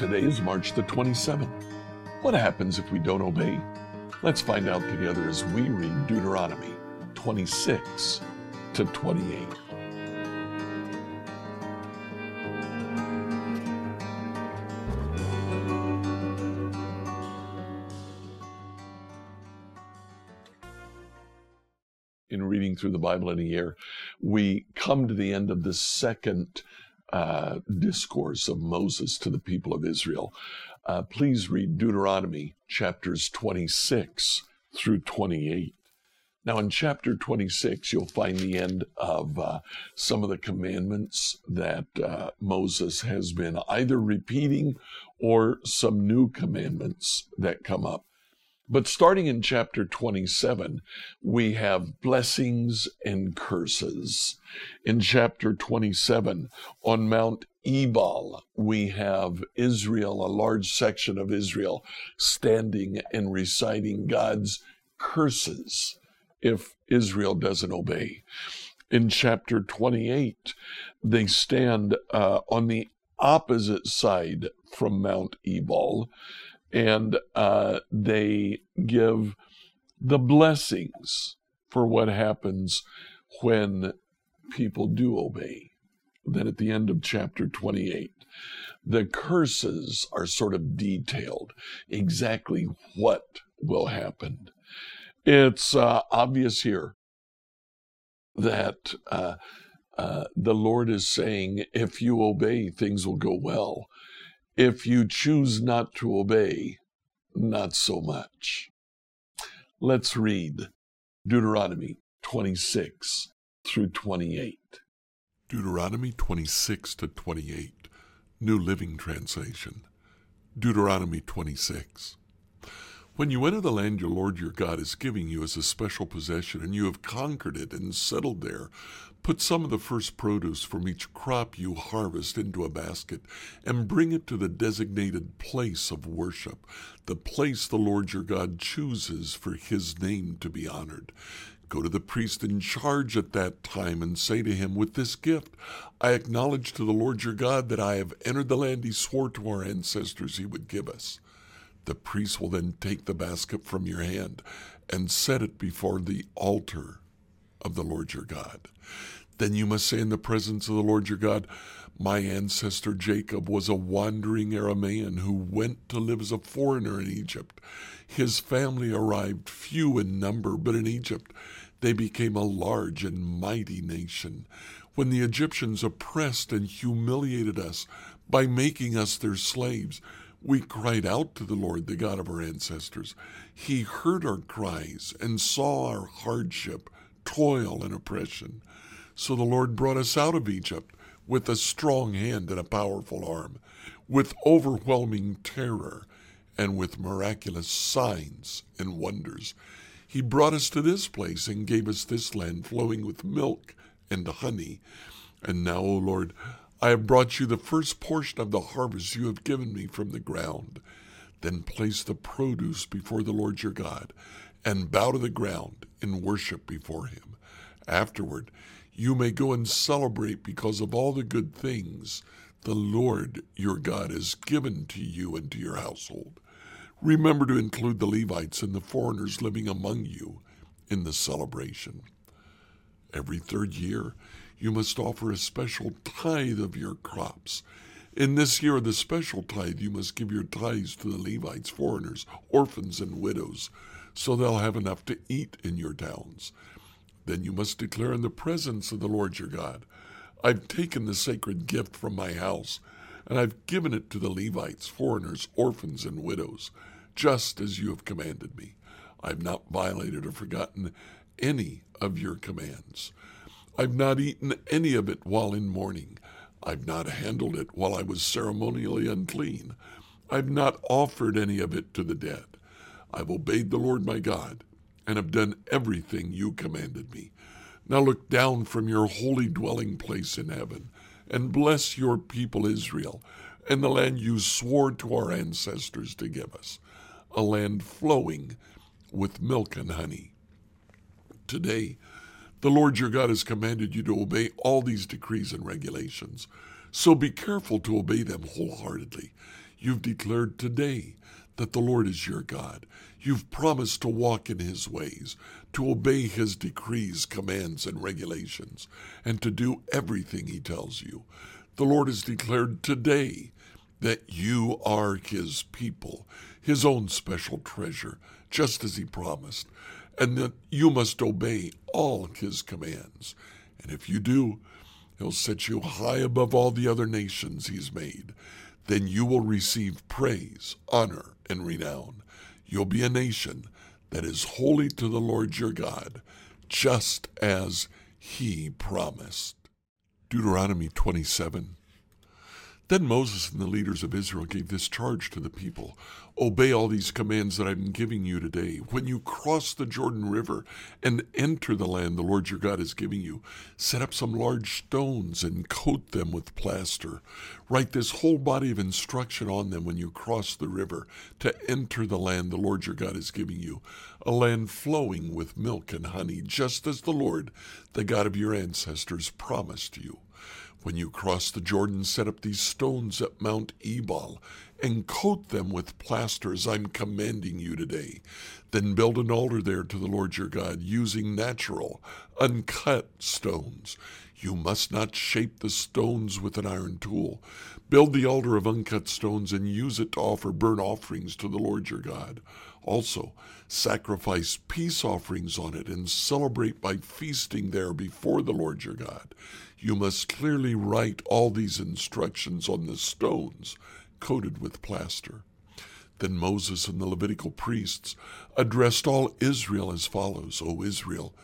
Today is March the 27th. What happens if we don't obey? Let's find out together as we read Deuteronomy 26 to 28. Through the Bible in a year, we come to the end of the second uh, discourse of Moses to the people of Israel. Uh, please read Deuteronomy chapters 26 through 28. Now, in chapter 26, you'll find the end of uh, some of the commandments that uh, Moses has been either repeating or some new commandments that come up. But starting in chapter 27, we have blessings and curses. In chapter 27, on Mount Ebal, we have Israel, a large section of Israel, standing and reciting God's curses if Israel doesn't obey. In chapter 28, they stand uh, on the opposite side from Mount Ebal and uh, they give the blessings for what happens when people do obey. Then at the end of chapter 28, the curses are sort of detailed, exactly what will happen. It's uh, obvious here that uh, uh, the Lord is saying, if you obey, things will go well. If you choose not to obey, not so much. Let's read Deuteronomy 26 through 28. Deuteronomy 26 to 28, New Living Translation. Deuteronomy 26. When you enter the land your Lord your God is giving you as a special possession, and you have conquered it and settled there, put some of the first produce from each crop you harvest into a basket, and bring it to the designated place of worship, the place the Lord your God chooses for his name to be honored. Go to the priest in charge at that time and say to him, With this gift, I acknowledge to the Lord your God that I have entered the land he swore to our ancestors he would give us. The priest will then take the basket from your hand and set it before the altar of the Lord your God. Then you must say in the presence of the Lord your God, My ancestor Jacob was a wandering Aramaean who went to live as a foreigner in Egypt. His family arrived few in number, but in Egypt they became a large and mighty nation. When the Egyptians oppressed and humiliated us by making us their slaves, we cried out to the Lord, the God of our ancestors. He heard our cries and saw our hardship, toil, and oppression. So the Lord brought us out of Egypt with a strong hand and a powerful arm, with overwhelming terror, and with miraculous signs and wonders. He brought us to this place and gave us this land flowing with milk and honey. And now, O Lord, I have brought you the first portion of the harvest you have given me from the ground. Then place the produce before the Lord your God, and bow to the ground in worship before him. Afterward, you may go and celebrate because of all the good things the Lord your God has given to you and to your household. Remember to include the Levites and the foreigners living among you in the celebration. Every third year, you must offer a special tithe of your crops. In this year of the special tithe, you must give your tithes to the Levites, foreigners, orphans, and widows, so they'll have enough to eat in your towns. Then you must declare in the presence of the Lord your God, I've taken the sacred gift from my house, and I've given it to the Levites, foreigners, orphans, and widows, just as you have commanded me. I've not violated or forgotten any of your commands. I've not eaten any of it while in mourning. I've not handled it while I was ceremonially unclean. I've not offered any of it to the dead. I've obeyed the Lord my God and have done everything you commanded me. Now look down from your holy dwelling place in heaven and bless your people Israel and the land you swore to our ancestors to give us, a land flowing with milk and honey. Today, The Lord your God has commanded you to obey all these decrees and regulations. So be careful to obey them wholeheartedly. You've declared today that the Lord is your God. You've promised to walk in his ways, to obey his decrees, commands, and regulations, and to do everything he tells you. The Lord has declared today that you are his people, his own special treasure, just as he promised, and that you must obey all his commands. And if you do, he'll set you high above all the other nations he's made. Then you will receive praise, honor, and renown. You'll be a nation that is holy to the Lord your God, just as he promised. Deuteronomy 27 then Moses and the leaders of Israel gave this charge to the people Obey all these commands that I'm giving you today. When you cross the Jordan River and enter the land the Lord your God is giving you, set up some large stones and coat them with plaster. Write this whole body of instruction on them when you cross the river to enter the land the Lord your God is giving you, a land flowing with milk and honey, just as the Lord, the God of your ancestors, promised you. When you cross the Jordan, set up these stones at Mount Ebal and coat them with plasters I'm commanding you today. Then build an altar there to the Lord your God using natural, uncut stones. You must not shape the stones with an iron tool. Build the altar of uncut stones and use it to offer burnt offerings to the Lord your God. Also, sacrifice peace offerings on it and celebrate by feasting there before the Lord your God. You must clearly write all these instructions on the stones coated with plaster. Then Moses and the Levitical priests addressed all Israel as follows O Israel,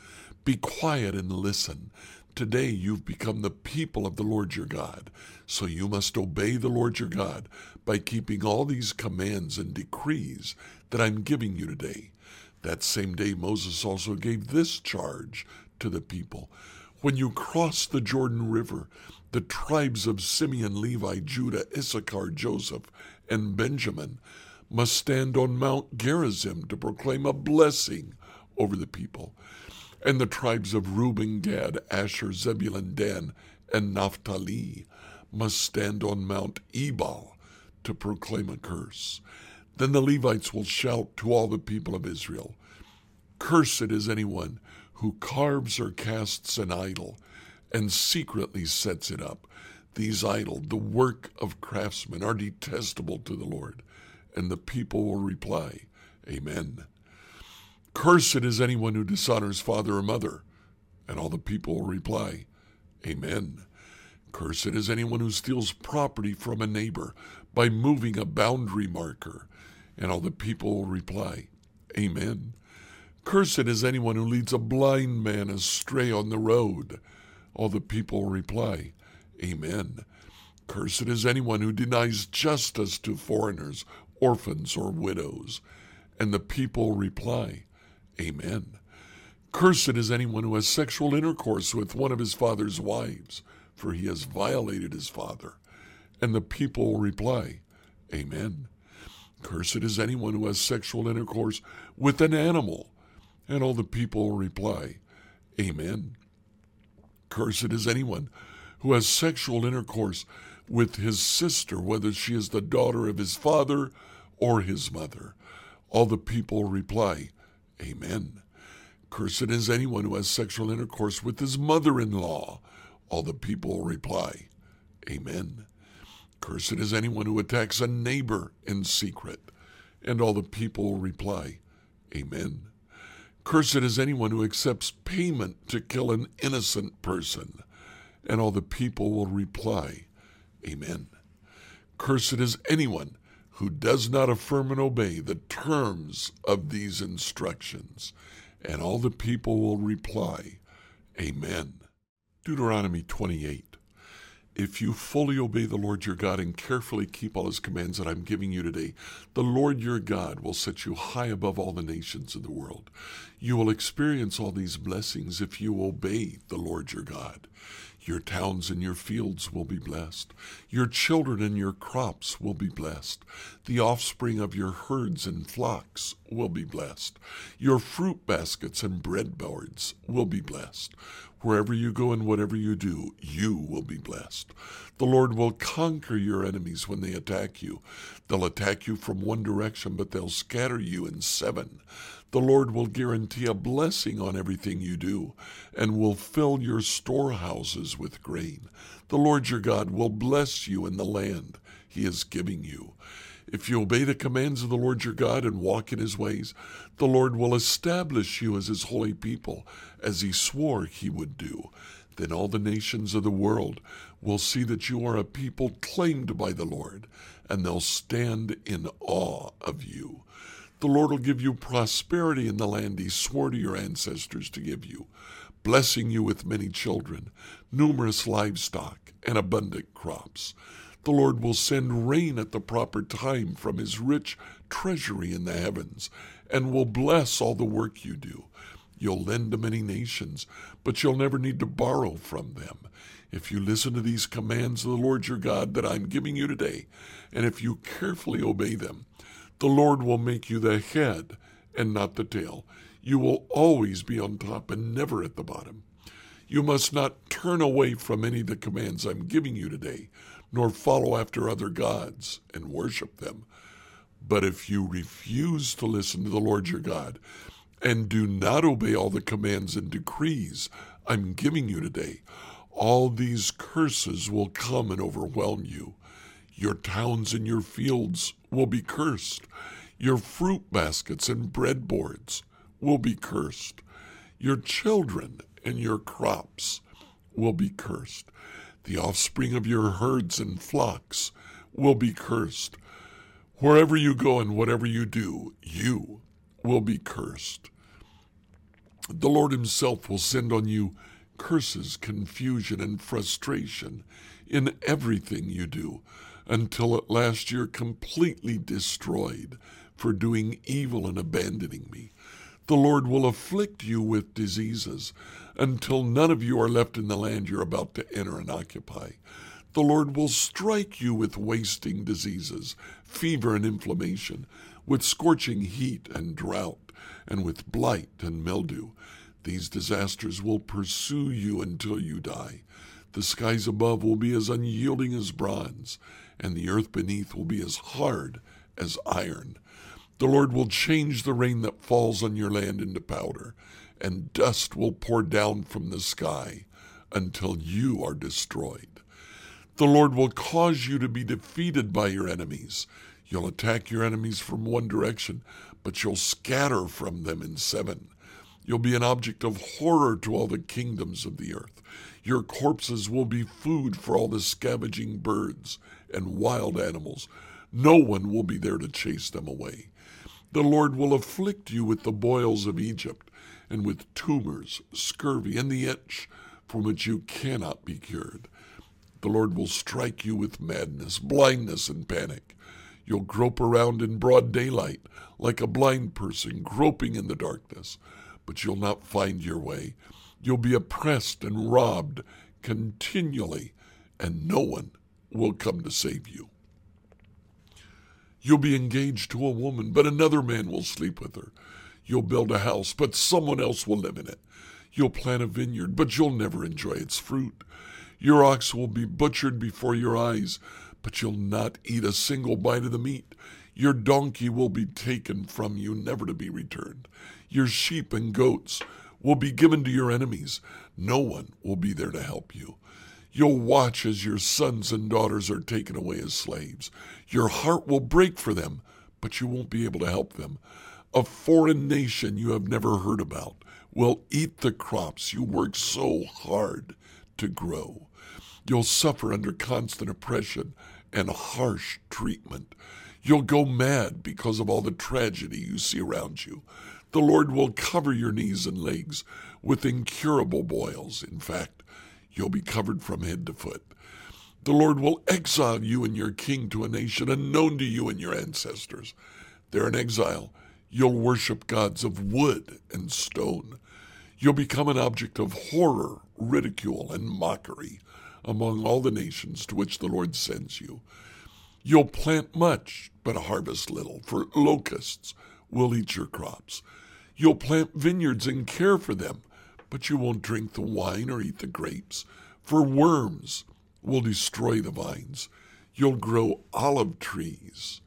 be quiet and listen. Today you've become the people of the Lord your God, so you must obey the Lord your God by keeping all these commands and decrees that I'm giving you today. That same day, Moses also gave this charge to the people When you cross the Jordan River, the tribes of Simeon, Levi, Judah, Issachar, Joseph, and Benjamin must stand on Mount Gerizim to proclaim a blessing over the people and the tribes of Reuben, Gad, Asher, Zebulun, Dan, and Naphtali must stand on Mount Ebal to proclaim a curse. Then the Levites will shout to all the people of Israel Cursed is anyone who carves or casts an idol and secretly sets it up. These idols, the work of craftsmen, are detestable to the Lord. And the people will reply, Amen. Cursed is anyone who dishonors father or mother. And all the people will reply, Amen. Cursed is anyone who steals property from a neighbor by moving a boundary marker. And all the people will reply, Amen. Cursed is anyone who leads a blind man astray on the road. All the people reply, Amen. Cursed is anyone who denies justice to foreigners, orphans, or widows. And the people reply, Amen. Cursed is anyone who has sexual intercourse with one of his father's wives, for he has violated his father. And the people reply, Amen. Cursed is anyone who has sexual intercourse with an animal. And all the people reply, Amen. Cursed is anyone who has sexual intercourse with his sister, whether she is the daughter of his father or his mother. All the people reply, Amen. Cursed is anyone who has sexual intercourse with his mother in law. All the people reply, Amen. Cursed is anyone who attacks a neighbor in secret. And all the people reply, Amen. Cursed is anyone who accepts payment to kill an innocent person. And all the people will reply, Amen. Cursed is anyone who does not affirm and obey the terms of these instructions. And all the people will reply, Amen. Deuteronomy 28. If you fully obey the Lord your God and carefully keep all his commands that I'm giving you today, the Lord your God will set you high above all the nations of the world. You will experience all these blessings if you obey the Lord your God. Your towns and your fields will be blessed. Your children and your crops will be blessed. The offspring of your herds and flocks will be blessed. Your fruit baskets and breadboards will be blessed. Wherever you go and whatever you do, you will be blessed. The Lord will conquer your enemies when they attack you. They'll attack you from one direction, but they'll scatter you in seven. The Lord will guarantee a blessing on everything you do and will fill your storehouses with grain. The Lord your God will bless you in the land he is giving you. If you obey the commands of the Lord your God and walk in his ways, the Lord will establish you as his holy people, as he swore he would do. Then all the nations of the world will see that you are a people claimed by the Lord, and they'll stand in awe of you. The Lord will give you prosperity in the land he swore to your ancestors to give you, blessing you with many children, numerous livestock, and abundant crops. The Lord will send rain at the proper time from his rich treasury in the heavens, and will bless all the work you do. You'll lend to many nations, but you'll never need to borrow from them. If you listen to these commands of the Lord your God that I'm giving you today, and if you carefully obey them, the Lord will make you the head and not the tail. You will always be on top and never at the bottom. You must not turn away from any of the commands I'm giving you today, nor follow after other gods and worship them. But if you refuse to listen to the Lord your God and do not obey all the commands and decrees I'm giving you today, all these curses will come and overwhelm you. Your towns and your fields will be cursed. Your fruit baskets and breadboards will be cursed. Your children and your crops will be cursed. The offspring of your herds and flocks will be cursed. Wherever you go and whatever you do, you will be cursed. The Lord Himself will send on you curses, confusion, and frustration in everything you do until at last you're completely destroyed for doing evil and abandoning me. The Lord will afflict you with diseases until none of you are left in the land you're about to enter and occupy. The Lord will strike you with wasting diseases, fever and inflammation, with scorching heat and drought, and with blight and mildew. These disasters will pursue you until you die. The skies above will be as unyielding as bronze, and the earth beneath will be as hard as iron. The Lord will change the rain that falls on your land into powder, and dust will pour down from the sky until you are destroyed. The Lord will cause you to be defeated by your enemies. You'll attack your enemies from one direction, but you'll scatter from them in seven. You'll be an object of horror to all the kingdoms of the earth. Your corpses will be food for all the scavenging birds and wild animals. No one will be there to chase them away. The Lord will afflict you with the boils of Egypt, and with tumors, scurvy, and the itch from which you cannot be cured. The Lord will strike you with madness, blindness, and panic. You'll grope around in broad daylight like a blind person groping in the darkness, but you'll not find your way. You'll be oppressed and robbed continually, and no one will come to save you. You'll be engaged to a woman, but another man will sleep with her. You'll build a house, but someone else will live in it. You'll plant a vineyard, but you'll never enjoy its fruit. Your ox will be butchered before your eyes, but you'll not eat a single bite of the meat. Your donkey will be taken from you, never to be returned. Your sheep and goats will be given to your enemies. No one will be there to help you. You'll watch as your sons and daughters are taken away as slaves. Your heart will break for them, but you won't be able to help them. A foreign nation you have never heard about will eat the crops you worked so hard to grow. You'll suffer under constant oppression and harsh treatment. You'll go mad because of all the tragedy you see around you. The Lord will cover your knees and legs with incurable boils. In fact, You'll be covered from head to foot. The Lord will exile you and your king to a nation unknown to you and your ancestors. There in exile, you'll worship gods of wood and stone. You'll become an object of horror, ridicule, and mockery among all the nations to which the Lord sends you. You'll plant much, but harvest little, for locusts will eat your crops. You'll plant vineyards and care for them, but you won't drink the wine or eat the grapes, for worms will destroy the vines. You'll grow olive trees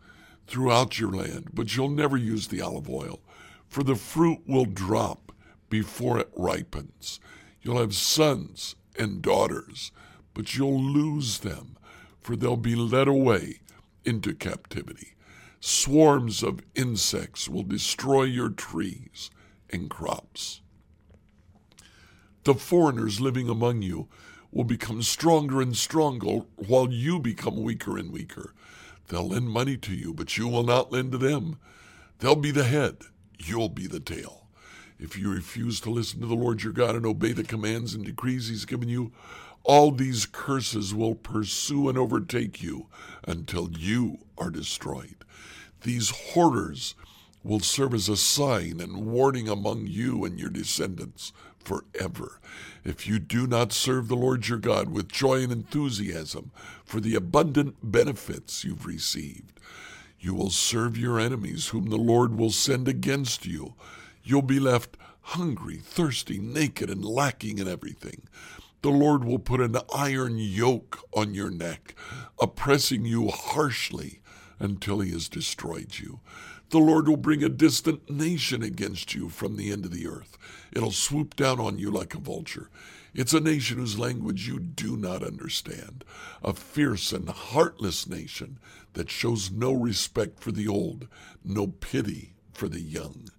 throughout your land, but you'll never use the olive oil, for the fruit will drop before it ripens. You'll have sons and daughters, but you'll lose them, for they'll be led away into captivity. Swarms of insects will destroy your trees and crops. The foreigners living among you will become stronger and stronger while you become weaker and weaker. They'll lend money to you, but you will not lend to them. They'll be the head, you'll be the tail. If you refuse to listen to the Lord your God and obey the commands and decrees he's given you, all these curses will pursue and overtake you until you are destroyed. These horrors will serve as a sign and warning among you and your descendants forever. If you do not serve the Lord your God with joy and enthusiasm for the abundant benefits you've received, you will serve your enemies, whom the Lord will send against you. You'll be left hungry, thirsty, naked, and lacking in everything. The Lord will put an iron yoke on your neck, oppressing you harshly until he has destroyed you. The Lord will bring a distant nation against you from the end of the earth. It'll swoop down on you like a vulture. It's a nation whose language you do not understand, a fierce and heartless nation that shows no respect for the old, no pity for the young.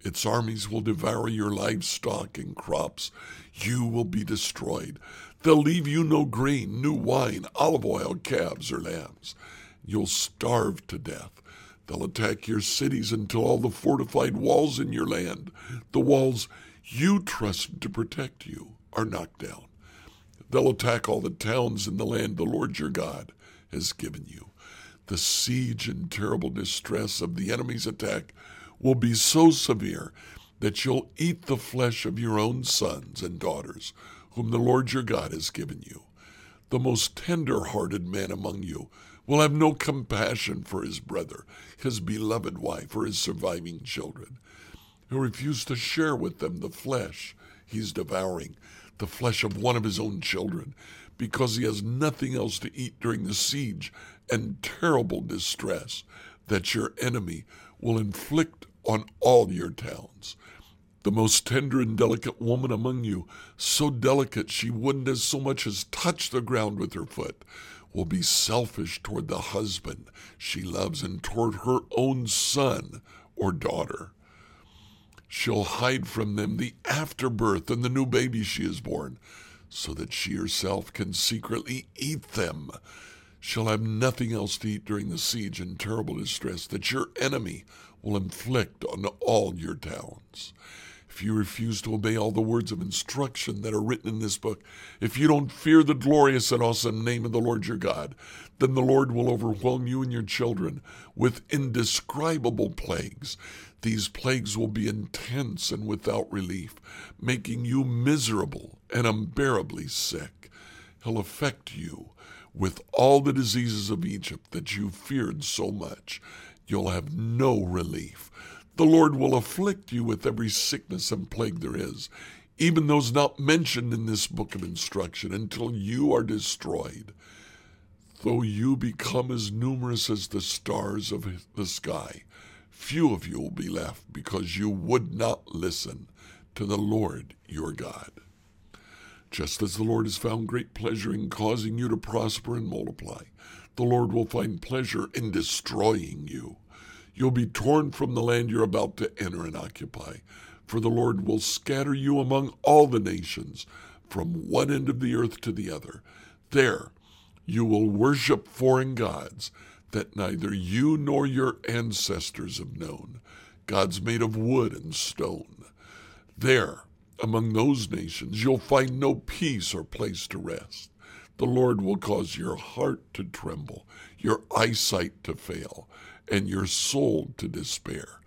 Its armies will devour your livestock and crops. You will be destroyed. They'll leave you no grain, new wine, olive oil, calves, or lambs. You'll starve to death. They'll attack your cities until all the fortified walls in your land, the walls you trusted to protect you, are knocked down. They'll attack all the towns in the land the Lord your God has given you. The siege and terrible distress of the enemy's attack will be so severe that you'll eat the flesh of your own sons and daughters, whom the Lord your God has given you. The most tender hearted man among you will have no compassion for his brother, his beloved wife, or his surviving children. He'll refuse to share with them the flesh he's devouring, the flesh of one of his own children, because he has nothing else to eat during the siege and terrible distress that your enemy will inflict on all your towns. The most tender and delicate woman among you, so delicate she wouldn't as so much as touch the ground with her foot, will be selfish toward the husband she loves and toward her own son or daughter. She'll hide from them the afterbirth and the new baby she has borne, so that she herself can secretly eat them. She'll have nothing else to eat during the siege and terrible distress that your enemy will inflict on all your towns. If you refuse to obey all the words of instruction that are written in this book, if you don't fear the glorious and awesome name of the Lord your God, then the Lord will overwhelm you and your children with indescribable plagues. These plagues will be intense and without relief, making you miserable and unbearably sick. He'll affect you with all the diseases of Egypt that you feared so much. You'll have no relief. The Lord will afflict you with every sickness and plague there is, even those not mentioned in this book of instruction, until you are destroyed. Though you become as numerous as the stars of the sky, few of you will be left because you would not listen to the Lord your God. Just as the Lord has found great pleasure in causing you to prosper and multiply, the Lord will find pleasure in destroying you. You'll be torn from the land you're about to enter and occupy, for the Lord will scatter you among all the nations, from one end of the earth to the other. There you will worship foreign gods that neither you nor your ancestors have known, gods made of wood and stone. There, among those nations, you'll find no peace or place to rest. the Lord will cause your heart to tremble, your eyesight to fail, and your soul to despair.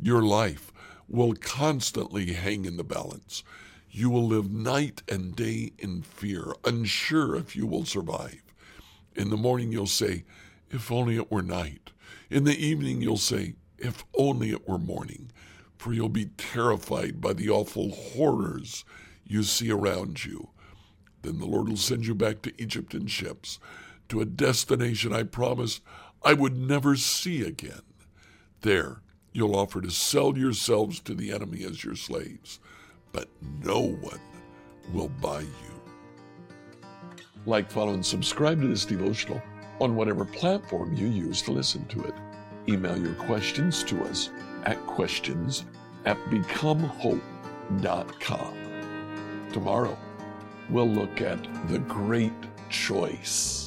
Your life will constantly hang in the balance. You will live night and day in fear, unsure if you will survive. In the morning, you'll say, If only it were night. In the evening, you'll say, If only it were morning. For you'll be terrified by the awful horrors you see around you. Then the Lord will send you back to Egypt in ships, to a destination I promised I would never see again. There, you'll offer to sell yourselves to the enemy as your slaves, but no one will buy you. Like, follow, and subscribe to this devotional on whatever platform you use to listen to it. Email your questions to us at questions at becomehope.com. Tomorrow, we'll look at the great choice.